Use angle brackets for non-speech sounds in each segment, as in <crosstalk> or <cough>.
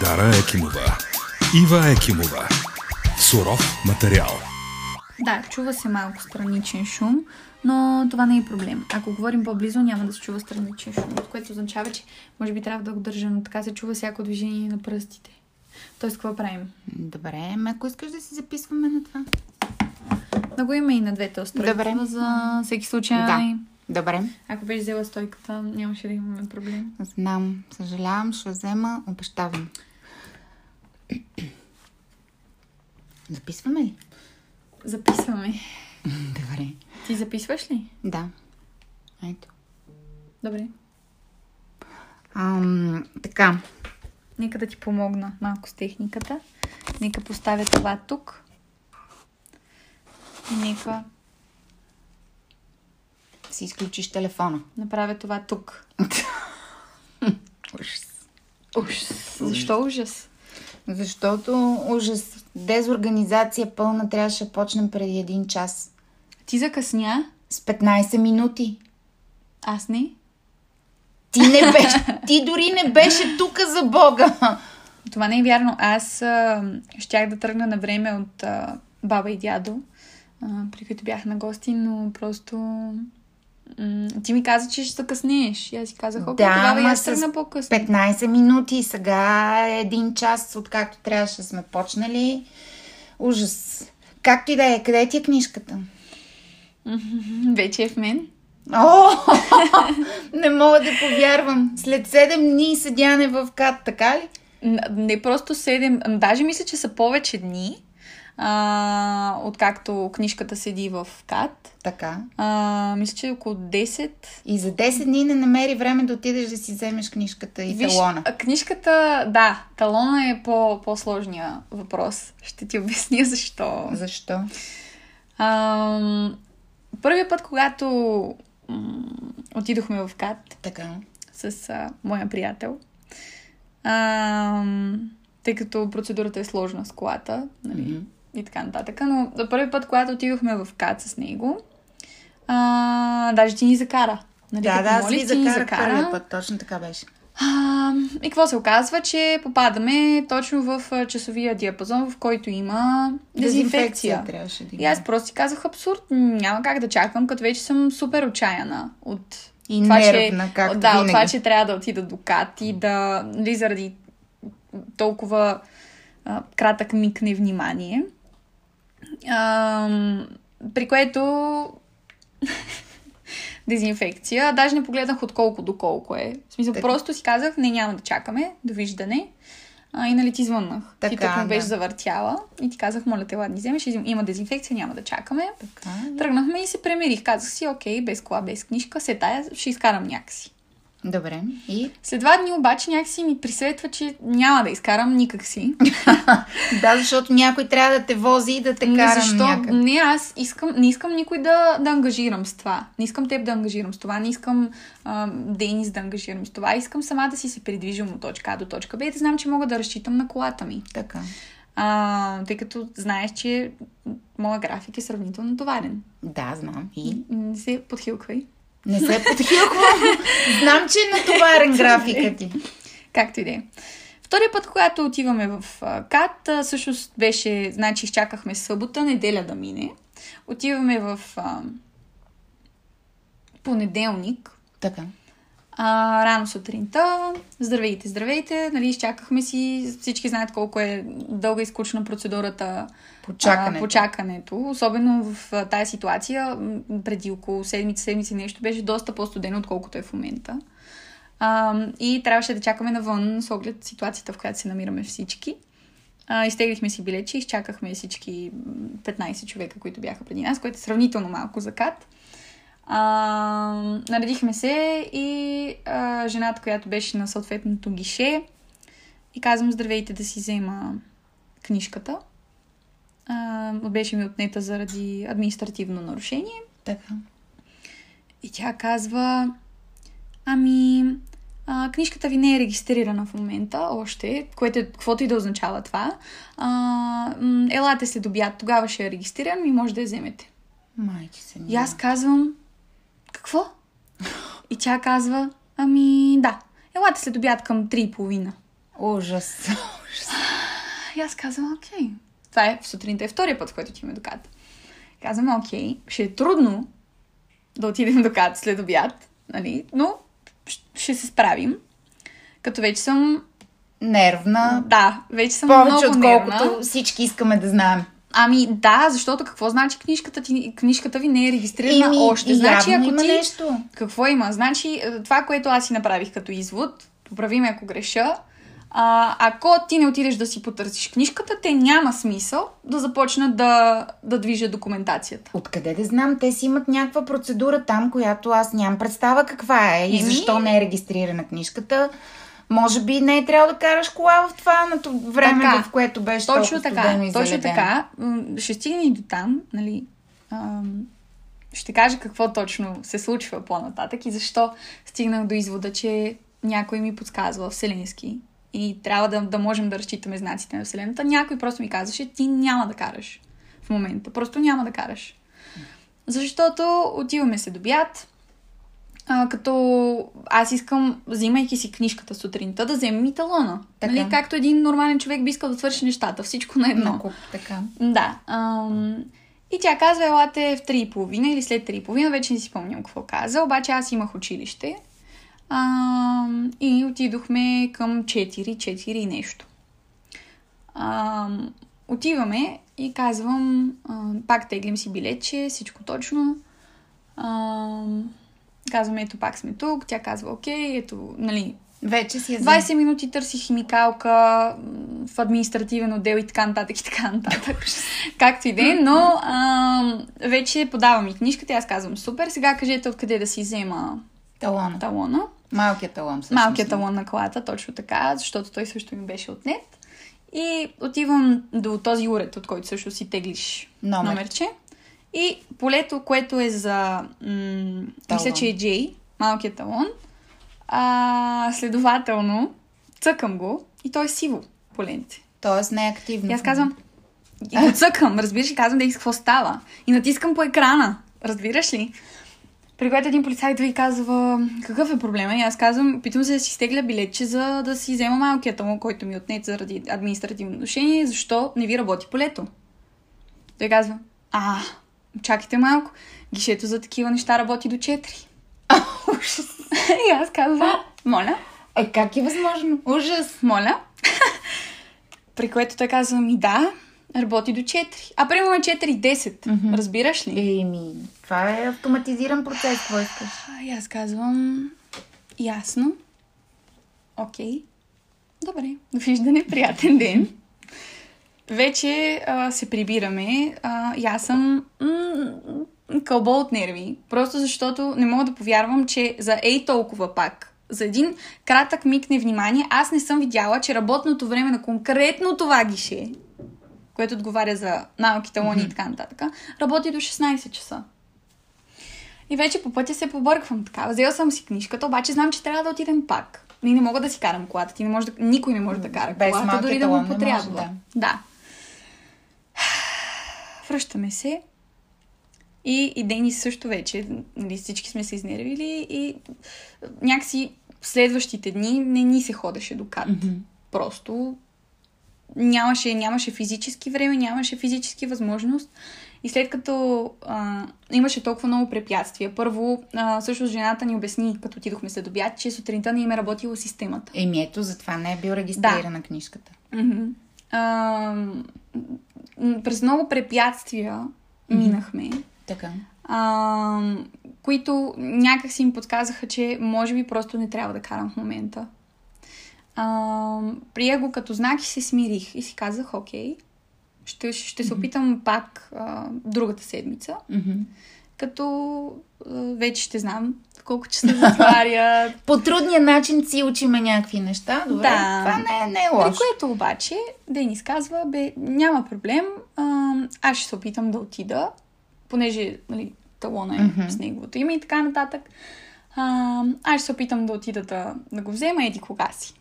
Дара Екимова. Ива Екимова. Суров материал. Да, чува се малко страничен шум, но това не е проблем. Ако говорим по-близо, няма да се чува страничен шум, което означава, че може би трябва да го държа, но така се чува всяко движение на пръстите. Тоест, какво правим? Добре, ако искаш да си записваме на това. Да го има и на двете устройства. Добре. За всеки случай. Да. Добре. Ако беше взела стойката, нямаше да имаме проблем. Знам. Съжалявам, ще взема. Обещавам. Записваме ли? Записваме. Добре. Ти записваш ли? Да. Ето. Добре. Ам, така. Нека да ти помогна малко с техниката. Нека поставя това тук. Нека Си изключиш телефона. направя това тук. <laughs> Ужас. Ужас. Защо ужас? Защото ужас. Дезорганизация пълна трябваше да почнем преди един час. Ти закъсня, С 15 минути. аз не. Ти не беше, ти дори не беше тук за Бога. Това не е вярно. Аз а, щях да тръгна на време от а, баба и дядо, а, при които бях на гости, но просто... М- ти ми каза, че ще закъснееш. И аз си казах, окей, Да, тогава с тръгна по-късно. 15 минути. Сега е един час, откакто трябваше да сме почнали. Ужас. Както и да е, къде ти е книжката? <laughs> Вече е в мен. О, <laughs> не мога да повярвам. След 7 дни седяне в кат, така ли? Не просто 7, даже мисля, че са повече дни, а, откакто книжката седи в КАТ. Така. А, мисля, че около 10. И за 10 дни не намери време да отидеш да си вземеш книжката и талона. а, книжката, да, талона е по, по-сложния въпрос. Ще ти обясня <laughs> защо. Защо? Ам, първият път, когато м- отидохме в КАТ Така. с а, моя приятел, ам, тъй като процедурата е сложна с колата, нали, Мгм. И така нататък. Но за първи път, когато отидохме в КАТ с него, а, даже ти ни закара. Нали, Да, да, аз молих, ви закарах първия път. Точно така беше. А, и какво се оказва, че попадаме точно в часовия диапазон, в който има дезинфекция. трябваше да И аз просто си казах абсурд, няма как да чакам, като вече съм супер отчаяна от И това, нервна, че, както да, винаги. това, че трябва да отида до КАТ и да, нали, заради толкова а, кратък миг невнимание. При което <laughs> дезинфекция. Даже не погледнах от колко до колко е. В смисъл, Така. просто си казах, не, няма да чакаме, довиждане. А, и нали ти звъннах. ти Така, тук ме беше да. завъртяла и ти казах, моля те, ладни, вземеш, има дезинфекция, няма да чакаме. Така. Тръгнахме и се премерих. Казах си, окей, без кола, без книжка, се тая, ще изкарам някакси. Добре. И? След два дни обаче някакси ми присветва, че няма да изкарам никак си. <laughs> Да, защото някой трябва да те вози и да те кара Защо? някъде. Не, аз искам, не искам никой да, да ангажирам с това. Не искам теб да ангажирам с това. Не искам а, Денис да ангажирам с това. Искам сама да си се придвижвам от точка А до точка Б и да знам, че мога да разчитам на колата ми. Така. А, тъй като знаеш, че моя график е сравнително товарен. Да, знам. И? Не се подхилквай. Не се подхилквам. Знам, че е натоварен графика ти. Както и да е. Втория път, когато отиваме в КАТ, всъщност беше, значи изчакахме събота, неделя да мине. Отиваме в а, понеделник, Така. А, рано сутринта. Здравейте, здравейте. Нали, изчакахме си. Всички знаят колко е дълга и скучна процедурата По чакането. а. Особено в а, тази ситуация, преди около седмица, седмици нещо, беше доста по-студено, отколкото е в момента. А, и трябваше да чакаме навън с оглед ситуацията, в която се намираме всички. А, изтеглихме си билечи, изчакахме всички м, 15 човека, които бяха преди нас, което е сравнително малко за кат. А, наредихме се и а, жената, която беше на съответното гише, и казвам здравейте да си взема книжката. А, беше ми отнета заради административно нарушение. Така. И тя казва, ами, а, книжката ви не е регистрирана в момента още, което е, каквото и да означава това. А, м, елате след обяд, тогава ще я регистрирам и може да я вземете. Майки се. И аз казвам, какво? И тя казва, ами да, елате след обяд към 3.30. Ужас. И аз казвам, окей. Това е в сутринта е втория път, който отиваме до КАТ. Казвам, окей, ще е трудно да отидем до КАТ след обяд, нали? но ще се справим. Като вече съм... Нервна. Да, вече съм Повече много отколкото нервна. всички искаме да знаем. Ами да, защото какво значи книжката, ти, книжката ви не е регистрирана Еми, още. Значи, ако има ти... нещо. Какво има? Значи, е, това, което аз си направих като извод, поправи ме ако греша, а, ако ти не отидеш да си потърсиш книжката, те няма смисъл да започнат да, да движат документацията. Откъде да знам? Те си имат някаква процедура там, която аз нямам представа каква е и Еми? защо не е регистрирана книжката. Може би не е трябвало да караш кола в това на то- време, Така. в което беше Точно така, студено и точно така. Ще стигне и до там, нали? Ам, ще кажа какво точно се случва по-нататък и защо стигнах до извода, че някой ми подсказва вселенски и трябва да, да можем да разчитаме знаците на Вселената. Някой просто ми казваше, ти няма да караш в момента. Просто няма да караш. Защото отиваме се до обяд, а, като аз искам, взимайки си книжката сутринта, да вземем и талона. Така. Нали? Както един нормален човек би искал да свърши нещата. Всичко на едно. На куп, така. Да. Ам, и тя казва, елате в 3.30 или след 3.30, вече не си спомням какво каза, обаче аз имах училище. Ам, и отидохме към 4, 4 и нещо. Ам, отиваме и казвам, ам, пак теглим си билетче, всичко точно. Ам, казваме, ето пак сме тук, тя казва, окей, ето, нали, Вече си я взема. 20 минути търсих химикалка в административен отдел и така нататък и така нататък. Както и да е, но а, вече подавам и книжката и аз казвам супер. Сега кажете откъде да си взема Талона. талона. Малкият талон. всъщност. Малкият талон на колата, точно така, защото той също ми беше отнет. И отивам до този уред, от който също си теглиш Номер. номерче. И полето, което е за... М- мисля, че е J, малкият талон. А, следователно, цъкам го и то е сиво поленце. Тоест не е активно. И аз казвам, и го цъкам, разбираш ли, казвам да и какво става. И натискам по екрана, разбираш ли? При което един полицай идва и казва, какъв е проблема? И аз казвам, питам се да си стегля билетче, за да си взема малкият талон, който ми е отнет заради административно отношение, защо не ви работи полето? Той казва, а, чакайте малко, гишето за такива неща работи до 4. <laughs> и аз казвам, моля, Е, как е възможно? Ужас. моля. <laughs> При което той казва ми да, работи до 4. А примерно е 4.10. Мгм. Разбираш ли? Еми, това е автоматизиран процес, какво искаш? А, И аз казвам ясно. Окей. Добре. Довиждане, приятен ден. Вече а, се прибираме. А, и аз съм м- кълбо от нерви. Просто защото не мога да повярвам, че за ей толкова пак, за един кратък миг невнимание, аз не съм видяла, че работното време на конкретно това гише, което отговаря за малки талони и така нататък, работи до 16 часа. И вече по пътя се побърквам така. Взела съм си книжката, обаче знам, че трябва да отидем пак. Ние не мога да си карам колата. Ти не може да... Никой не може да кара Без колата, дори да му потрябва. да. да. Връщаме се. И, и Денис също вече, нали, всички сме се изнервили и някакси следващите дни не ни се ходеше до кат. Мгм. Просто нямаше, нямаше физически време, нямаше физически възможност. И след като а, имаше толкова много препятствия, първо, а, също жената ни обясни, като отидохме след обяд, че сутринта не им е работила системата. Еми ето, затова не е бил регистрирана книжката. Мгм. А, през много препятствия минахме, Така. а, които някак си ми подсказаха, че може би просто не трябва да карам в момента. А, прия го като знак и се смирих и си казах, окей, ще, ще се опитам пак а, другата седмица, Мгм. като а, вече ще знам колко часа затварят. <laughs> По трудния начин си учиме някакви неща. Добре. Да. Това не, е- не е При лошо. което обаче Денис казва, бе, няма проблем, а, аз ще се опитам да отида, понеже нали, талона е Мгм. с неговото име и така нататък. А, аз ще се опитам да отида да, да го взема еди кога си.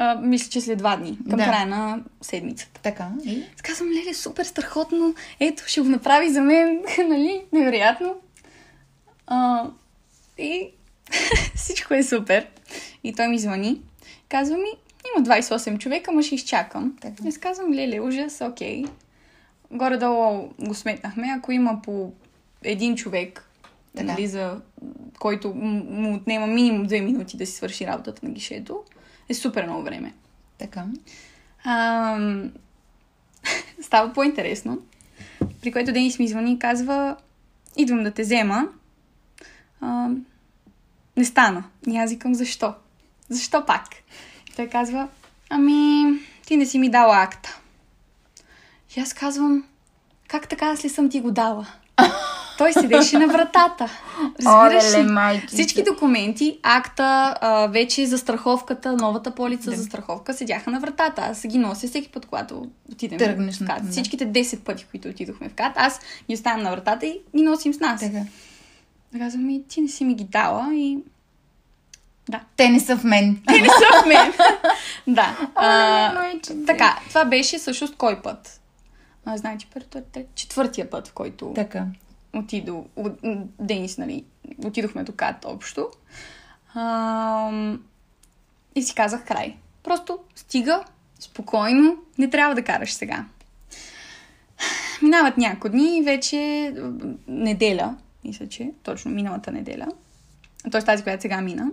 А, мисля, че след два дни, към Да. края на седмицата. Така. И? Аз казвам, леле, супер страхотно, ето, ще го направи за мен, <laughs> нали, невероятно. А, и <laughs> всичко е супер. И той ми звъни. Казва ми, Има 28 човека, ма ще изчакам. Така. И казвам, леле, ужас, окей. Горе-долу го сметнахме. Ако има по един човек, Така. нали, за който му отнема минимум 2 минути да си свърши работата на гишето, е супер много време. Така. Ам, <laughs> става по-интересно. При което Денис ми звъни и казва, идвам да те взема. Не стана. И аз викам, защо? Защо пак? И той казва, ами, ти не си ми дала акта. И аз казвам, как така аз ли съм ти го дала? <laughs> Той седеше на вратата. Разбираш ли? Всички документи, акта, а, вече за страховката, новата полица Да. за страховка седяха на вратата. Аз ги нося всеки път, когато отидем Тръгнеш в КАТ. да. Всичките 10 пъти, които отидохме в КАТ, аз ги оставям на вратата и ги носим с нас. Така. Казвам ми, ти не си ми ги дала и... Да. Те не са в мен. Те не са в мен. <laughs> да. А, майчице. така, това беше всъщност кой път? А, знаете, първият, четвъртия път, в който Така. отидо, от- Денис, нали, отидохме до КАТ общо. Ам, и си казах край. Просто стига, спокойно, не трябва да караш сега. Минават няколко дни и вече неделя, мисля, че точно миналата неделя, т.е. тази, която сега мина.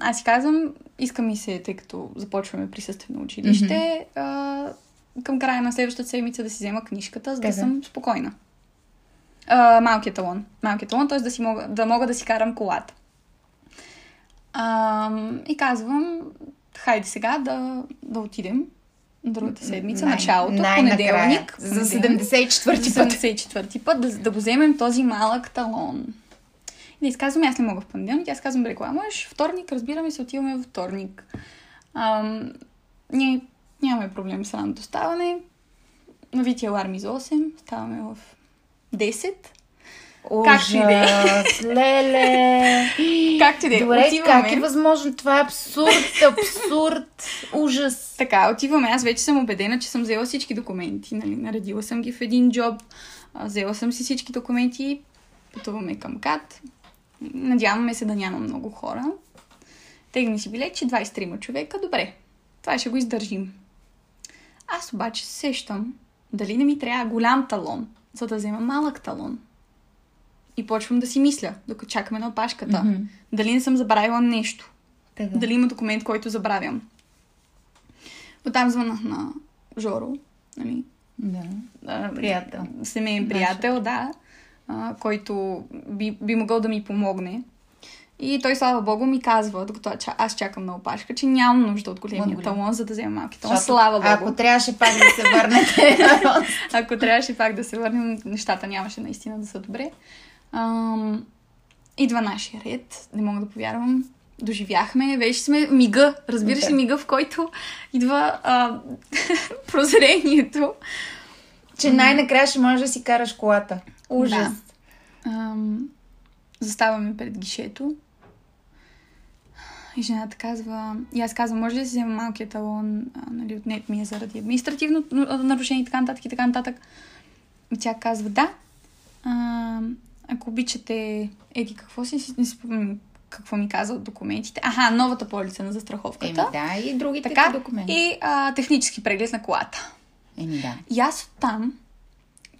Аз си казвам, иска ми се, тъй като започваме присъствено училище, а, към края на следващата седмица да си взема книжката, за да Така. съм спокойна. А, малкият талон. Малкият талон, т.е. Да, си мога, да мога да си карам колата. Ам, и казвам, хайде сега да, да отидем другата седмица, Най- началото, най-накрая. понеделник. За понеделник. 74-ти За път. 74-ти път да, да го вземем този малък талон. И да изказвам, аз не мога в понеделник, аз казвам, реклама, можеш вторник, разбираме се, отиваме във вторник. Ам, ние нямаме проблем с ранното ставане. Навити аларми за 8, ставаме в 10. Както и да е. Ужас, леле. Както и да е, Добре, отиваме. как е възможно? Това е абсурд, абсурд, ужас. Така, отиваме. Аз вече съм убедена, че съм взела всички документи. Нали? Наредила съм ги в един джоб. Взела съм си всички документи. Пътуваме към КАТ. Надяваме се да няма много хора. Тегни си билет, че 23 човека. Добре, това ще го издържим. Аз обаче се сещам дали не ми трябва голям талон, за да взема малък талон. И почвам да си мисля, докато чакаме на опашката. Мгм. Дали не съм забравила нещо. Така. Дали има документ, който забравям. Оттам звънах на Жоро, нали, Да. а, Приятел. семейен приятел, да, а, който би, би могъл да ми помогне. И той, слава богу, ми казва, докато аз чакам на опашка, че нямам нужда от големия От голям. талон, за да взема малки талон. Защото Слава богу. Ако трябваше пак да се върнете <laughs> Ако трябваше пак да се върнем, нещата нямаше наистина да са добре. Ам, идва нашия ред, не мога да повярвам. Доживяхме, вече сме мига, разбираш ли Да. мига, в който идва а, <laughs> прозрението. че най-накрая ще можеш да си караш колата. Ужас. Да. Ам, заставаме пред гишето. И жената казва, и аз казвам, може ли да си взема малкият талон, а, нали, отнет ми е заради административно нарушение и така нататък и така нататък. И тя казва, да. А, ако обичате, еди, какво си, не спомням какво ми каза от документите. Аха, новата полица на застраховката. Еми да, и другите така, документи. и а, технически преглед на колата. Еми да. И аз оттам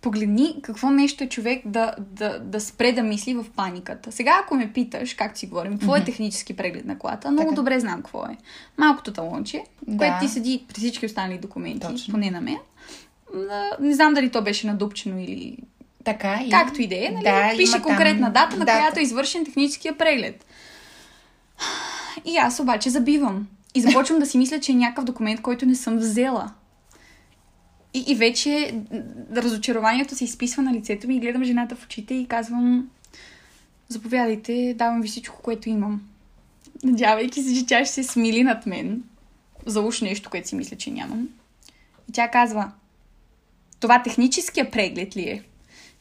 погледни какво нещо е човек да, да, да спре да мисли в паниката. Сега, ако ме питаш, както си говорим, какво е технически преглед на колата, много Така. добре знам какво е. Малкото талонче, Да. което ти седи при всички останали документи, Точно. поне на мен. Не знам дали то беше надупчено или Така и... както и да е, нали? Да, пише конкретна там дата, на която е извършен техническия преглед. И аз обаче забивам. И започвам да си мисля, че е някакъв документ, който не съм взела. И, и вече разочарованието се изписва на лицето ми и гледам жената в очите и казвам заповядайте, давам ви всичко, което имам. Надявайки се, че тя ще се смили над мен за уж нещо, което си мисля, че нямам. И тя казва, това техническия преглед ли е?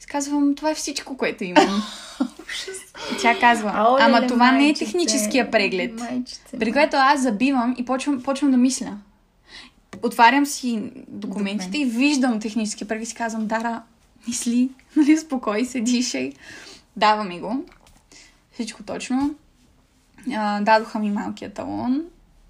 Аз казвам, това е всичко, което имам. Тя казва, Оле, ама това не е майчице, техническия преглед. Майчице. При което аз забивам и почвам, почвам да мисля. Отварям си документите Документ. и виждам технически преглед и си казвам, Дара, мисли, <laughs> нали, спокой се, дишай. Дава ми го. Всичко точно. А, дадоха ми малкия талон.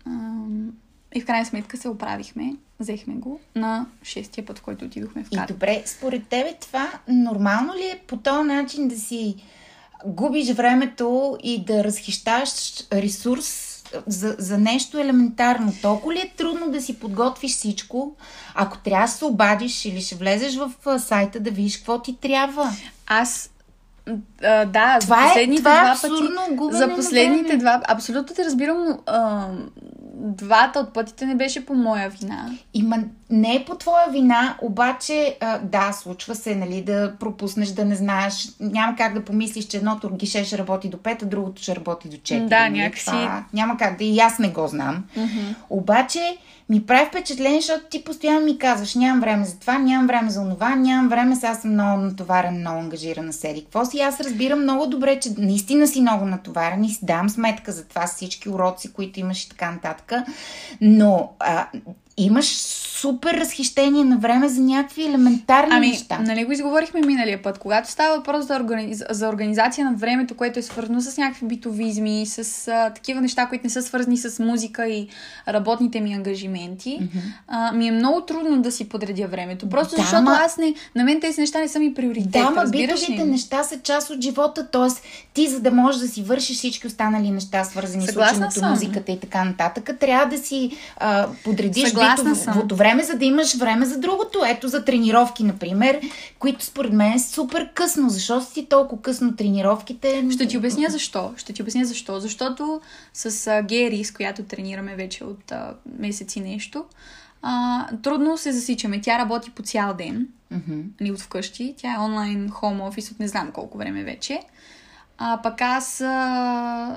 Ам, и в крайна сметка се оправихме. Взехме го на шестия път, в който отидохме в И кат. добре, според тебе това нормално ли е по този начин да си губиш времето и да разхищаш ресурс за, за нещо елементарно? Толкова ли е трудно да си подготвиш всичко, ако трябва да се обадиш или ще влезеш в сайта да видиш какво ти трябва? Аз а, да, Това за е- последните това е два абсурдно пъти. За последните два. Абсолютно те разбирам, но а, двата от пътите не беше по моя вина. Има, не е по твоя вина, обаче а, да, случва се, нали, да пропуснеш, да не знаеш. Няма как да помислиш, че едното гише ще работи до 5, а другото ще работи до 4. Да, нали? някакси- Това, няма как да и аз не го знам. Обаче ми прави впечатление, защото ти постоянно ми казваш, нямам време за това, нямам време за онова, нямам време, сега съм много натоварен, много ангажирана с Еди. Какво си? Аз разбирам много добре, че наистина си много натоварен и си дам сметка за това с всички уроци, които имаш и така нататък. Но а, имаш супер разхищение на време за някакви елементарни Ами, неща. нали го изговорихме миналия път. Когато става въпрос за, организ... за организация на времето, което е свързано с някакви битовизми, с а, такива неща, които не са свързани с музика и работните ми ангажименти, mm-hmm. а, ми е много трудно да си подредя времето. Просто Да, защото ма- аз не... На мен тези неща не са ми приоритет. Да, ма битовите ли? неща са част от живота, т.е. ти за да можеш да си вършиш всички останали неща, свързани Съгласна с ученето, музиката и така нататък, трябва да си а, подредиш Съгласна битовото съм. Време, за да имаш време за другото. Ето за тренировки, например, които според мен е супер късно. Защо си толкова късно тренировките? Ще ти обясня защо. Ще ти обясня защо. Защото с Гери, с която тренираме вече от а, месеци нещо, а, трудно се засичаме. Тя работи по цял ден, Мгм. нали, от вкъщи. Тя е онлайн хоум офис от не знам колко време вече. А пък аз а,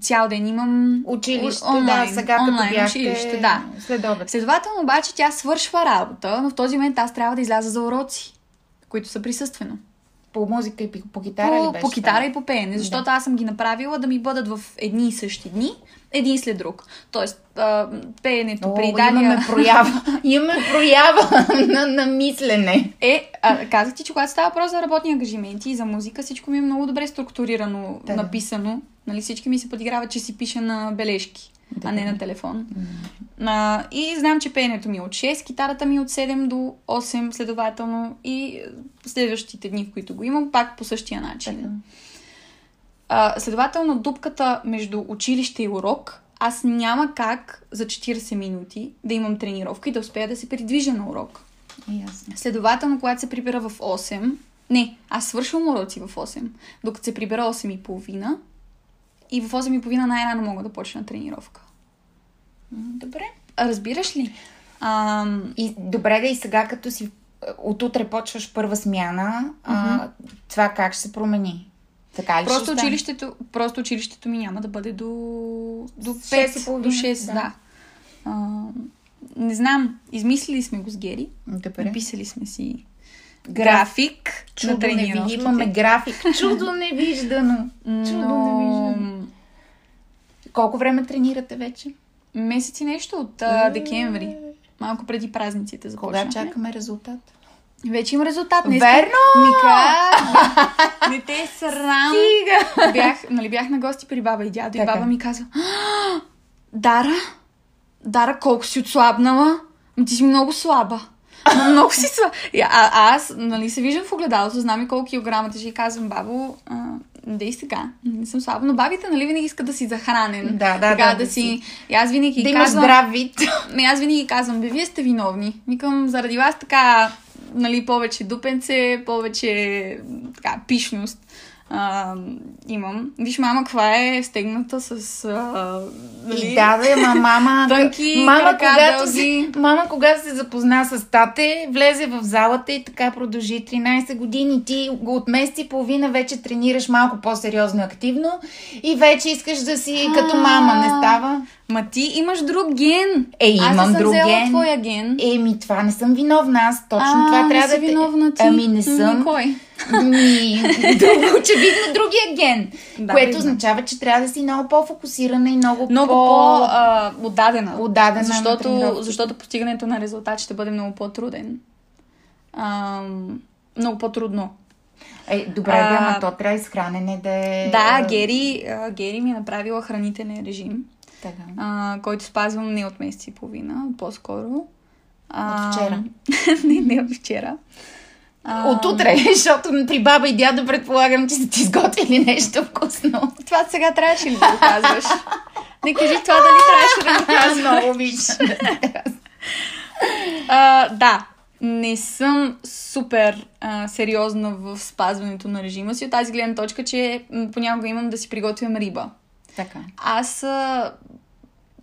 цял ден имам Училище, онлайн, да, сега онлайн като бяхте училище, да. след обед. Следователно обаче тя свършва работа, но в този момент аз трябва да изляза за уроци, които са присъствено. По музика и по, по гитара ли По, беше по китара това? и по пеене, защото аз съм ги направила да ми бъдат в едни и същи дни, един след друг. Тоест, а, пеенето О, при имаме Дария... проява, <laughs> имаме проява на, на мислене. Е, а, казах ти, че когато става въпрос за работни ангажименти и за музика, всичко ми е много добре структурирано, Да, да. написано. Нали, всички ми се подиграват, че си пиша на бележки, Да, а не да. на телефон. А, и знам, че пеенето ми е от 6, китарата ми е от 7 до 8, следователно и е, следващите дни, в които го имам, пак по същия начин. Така. А, следователно, дупката между училище и урок, аз няма как за 40 минути да имам тренировка и да успея да се придвижа на урок. Ясно. Следователно, когато се прибера в 8, не, аз свършвам уроци в 8, докато се прибера 8 и половина и в 8 и половина най-рано мога да почна тренировка. Добре. А, Разбираш ли? Ам, И добре да и сега, като си от утре почваш първа смяна, а, това как ще се промени? Така ли просто, ще училището, просто училището ми няма да бъде до, до С шест и 5, половина, до 6, да. да. А, не знам, измислили сме го с Гери, Добре. написали сме си график на Чудо не види, тренировките. имаме график. Чудо невиждано. <laughs> Чудо но... невиждано. Колко време тренирате вече? Месец и нещо от а, декември. Малко преди празниците Е. Кога започнахме. чакаме резултат? Вече има резултат. Днес Верно! Мика, не те е срам. Стига! Бях, нали, бях на гости при баба и дядо и Така. баба ми каза «А, Дара, Дара, колко си отслабнала? Ти си много слаба. Ама много си слаба. И, а, аз, нали, се виждам в огледалото, знам и колко килограма тежи и казвам, бабо, а, дей сега, не съм слаба. Но бабите, нали, винаги искат да си захранен. Да, да, така, да, да, да си... И аз винаги Да казвам... здрав вид. Ами аз винаги казвам, бе, вие сте виновни. Викам, заради вас така, нали, повече дупенце, повече така, пишност а, имам. Виж, мама, каква е стегната с... А, нали, И да, да, ама мама... <laughs> Тънки мама, крака, когато дълги. се, мама, когато се запозна с тате, влезе в залата и така продължи 13 години. Ти го от месец и половина вече тренираш малко по-сериозно активно и вече искаш да си като мама, не става? Ма ти имаш друг ген. Е, Аз имам не съм друг взела ген. твоя ген. Еми, това не съм виновна аз. Точно а, това трябва не да си виновна ти. Ами не съм. Ми, кой? Ми, друг, очевидно другия ген. Да, което да. означава, че трябва да си много по-фокусирана и много, Много по... по-отдадена. отдадена на защото, защото постигането на резултат ще бъде много по-труден. Ам, много по-трудно. Е, добре, А, да, ама то трябва и с хранене да е... Да, а, Гери, а, Гери ми е направила хранителен режим. Така. а, който спазвам не от месец и половина, по-скоро. А, От вчера. <laughs> не, не от вчера. А, От утре, <laughs> защото при баба и дядо предполагам, че са ти изготвили нещо вкусно. Това сега трябваше ли да го казваш? Не кажи това дали трябваше да го <laughs> Аз казвам. много обичам. Да, не съм супер а, сериозна в спазването на режима си от тази гледна точка, че понякога имам да си приготвям риба. Така. Аз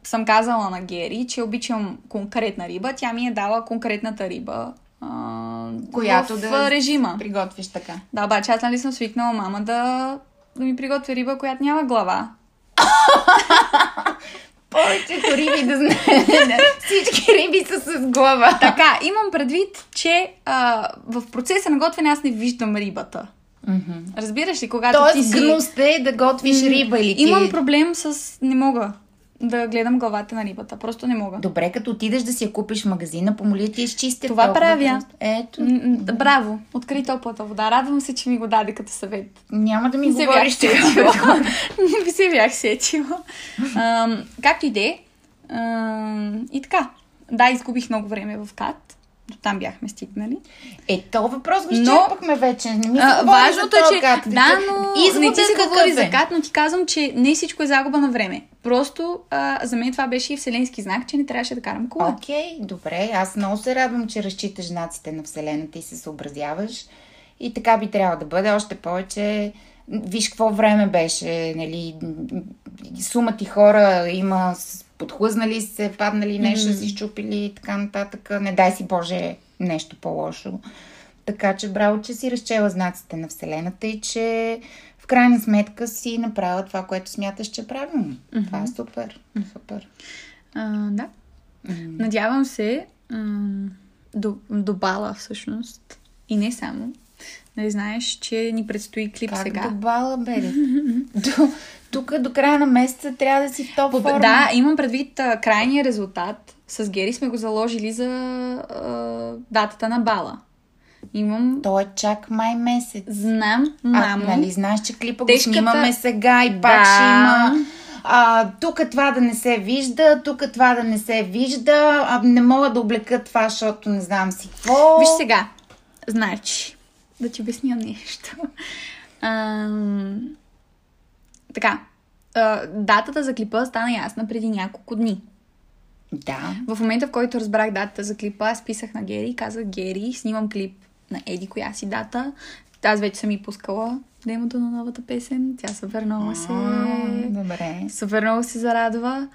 съм казала на Гери, че обичам конкретна риба. Тя ми е дала конкретната риба. А, Която в да режима. Приготвиш така. Да, обаче аз нали съм свикнала мама да, да ми приготвя риба, която няма глава. <laughs> Повечето риби да знаем. <laughs> Всички риби са с глава. Така, имам предвид, че а, в процеса на готвене аз не виждам рибата. Разбираш ли, когато ти Тоест, си... гнуст е да готвиш риба или ти... Имам проблем с... Не мога да гледам главата на рибата. Просто не мога. Добре, като отидеш да си я купиш в магазина, помоли ти изчистят Това толкова правя. просто. Ето, М, м, Браво! Откри топлата вода. Радвам се, че ми го даде като съвет. няма да ми Не говориш сетила. това. <laughs> Не се бях сетила. Ам, Както и де. И така. Да, изгубих много време в КАТ. До там бяхме стигнали. Е, то въпрос го изчерпахме вече. Не ми А, важното е, че... кат. Да, но Изводът не ти се говори за кат, но ти казвам, че не всичко е загуба на време. Просто а, за мен това беше и вселенски знак, че не трябваше да карам кола. Окей, добре. Аз много се радвам, че разчиташ знаците на Вселената и се съобразяваш. И така би трябвало да бъде. Още повече, виж какво време беше, нали, сума ти хора има с- подхлъзнали се, паднали нещо, mm-hmm. си щупили и така нататък. Не дай си Боже нещо по-лошо. Така че браво, че си разчела знаците на Вселената и че в крайна сметка си направила това, което смяташ, че е правилно. Mm-hmm. Това е супер. Супер. А, да. Надявам се до, до бала всъщност. И не само. Не знаеш, че ни предстои клип Как сега. до бала, бе? <laughs> до, тук до края на месеца трябва да си в топ По- форма. Да, имам предвид а, крайния резултат. С Гери сме го заложили за а, датата на бала. Имам... То е чак май месец. Знам, А, мамо. нали знаеш, че клипа Тежката- го снимаме сега и пак Да. ще има... А, тук това да не се вижда, тук това да не се вижда, а не мога да облека това, защото не знам си какво. Виж сега. Значи, да ти обясня нещо. Ам, така. а, датата за клипа стана ясна преди няколко дни. Да. В момента, в който разбрах датата за клипа, аз писах на Гери и казах, Гери, снимам клип на Еди, коя си дата. Аз вече съм и пускала демото на новата песен. Тя супер много се... Добре. Супер много се зарадва.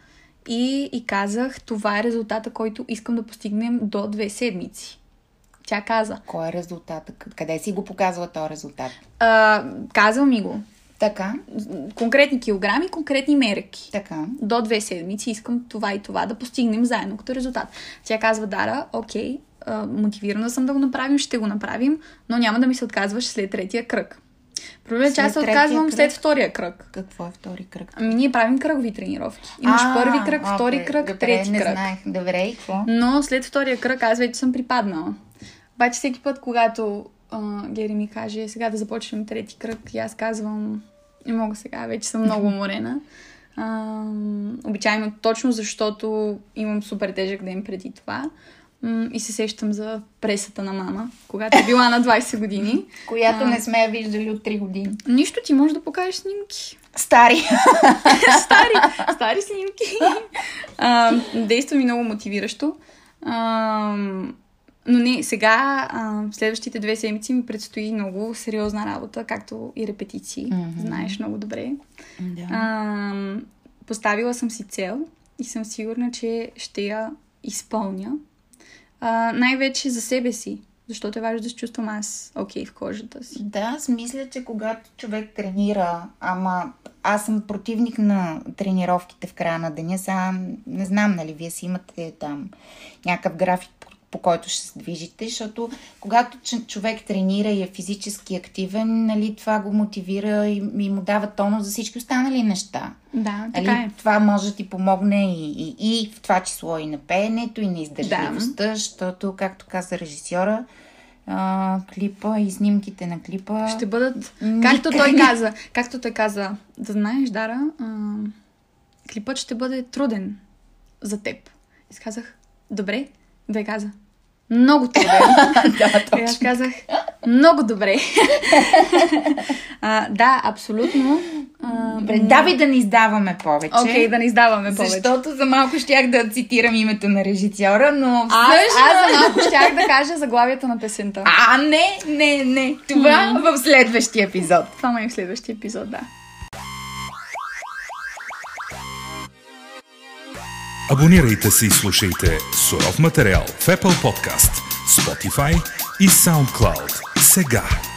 И, и казах, това е резултата, който искам да постигнем до две седмици. Тя каза. Кой е резултатът? Къде си го показва този резултат? А, казва ми го. Така, Конкретни килограми, конкретни мерки. така. До две седмици искам това и това да постигнем заедно като резултат. Тя казва, Дара, окей, а, мотивирана съм да го направим, ще го направим, но няма да ми се отказваш след третия кръг. Проблемът е, че аз се отказвам кръг? след втория кръг. Какво е втори кръг? Ами ние правим кръгови тренировки. Имаш А, първи кръг, втори кръг, добре, трети не кръг. знаех. Добре, и какво? Но след втория кръг аз вече съм припаднала. Обаче всеки път, когато а, Гери ми каже сега да започнем трети кръг, и аз казвам не мога сега, вече съм много <laughs> уморена. А, обичайно точно защото имам супер тежък ден преди това. И се сещам за пресата на мама, когато е била на 20 години. <laughs> Която не сме я виждали от 3 години. Нищо, ти можеш да покажеш снимки. Стари. <laughs> стари, стари снимки. А, действа ми много мотивиращо. А, но не, сега, а, следващите две седмици ми предстои много сериозна работа, както и репетиции. Мгм. Знаеш много добре. Да. А, поставила съм си цел и съм сигурна, че ще я изпълня. А, най-вече за себе си, защото е важно да се чувствам аз окей в кожата си. Да, аз мисля, че когато човек тренира, ама аз съм противник на тренировките в края на деня, сега не знам, нали, вие си имате там някакъв график, по, който ще се движите, защото когато човек тренира и е физически активен, нали, това го мотивира и, и му дава тонус за всички останали неща. Да, Нали, така е. Това може да ти помогне и, и, и в това число и на пеенето, и на издържливостта, защото, както каза режисьора, а, клипа и снимките на клипа. Ще бъдат, както той каза, както той каза, да знаеш, Дара, а, клипът ще бъде труден за теб. И си казах, добре. Да каза, много труден. <laughs> да, И аз казах, много добре. <laughs> а, да, абсолютно. А, Добре, давай да не издаваме повече. Окей, да не издаваме повече. Защото за малко щях да цитирам името на режисьора, но всъщност... аз за малко щях да кажа заглавията на песента. А, не, не, не. Това в следващия епизод. Това ме е в следващия епизод, да. Абонирайте се и слушайте суров материал в Apple Podcast, Spotify и SoundCloud. Сега!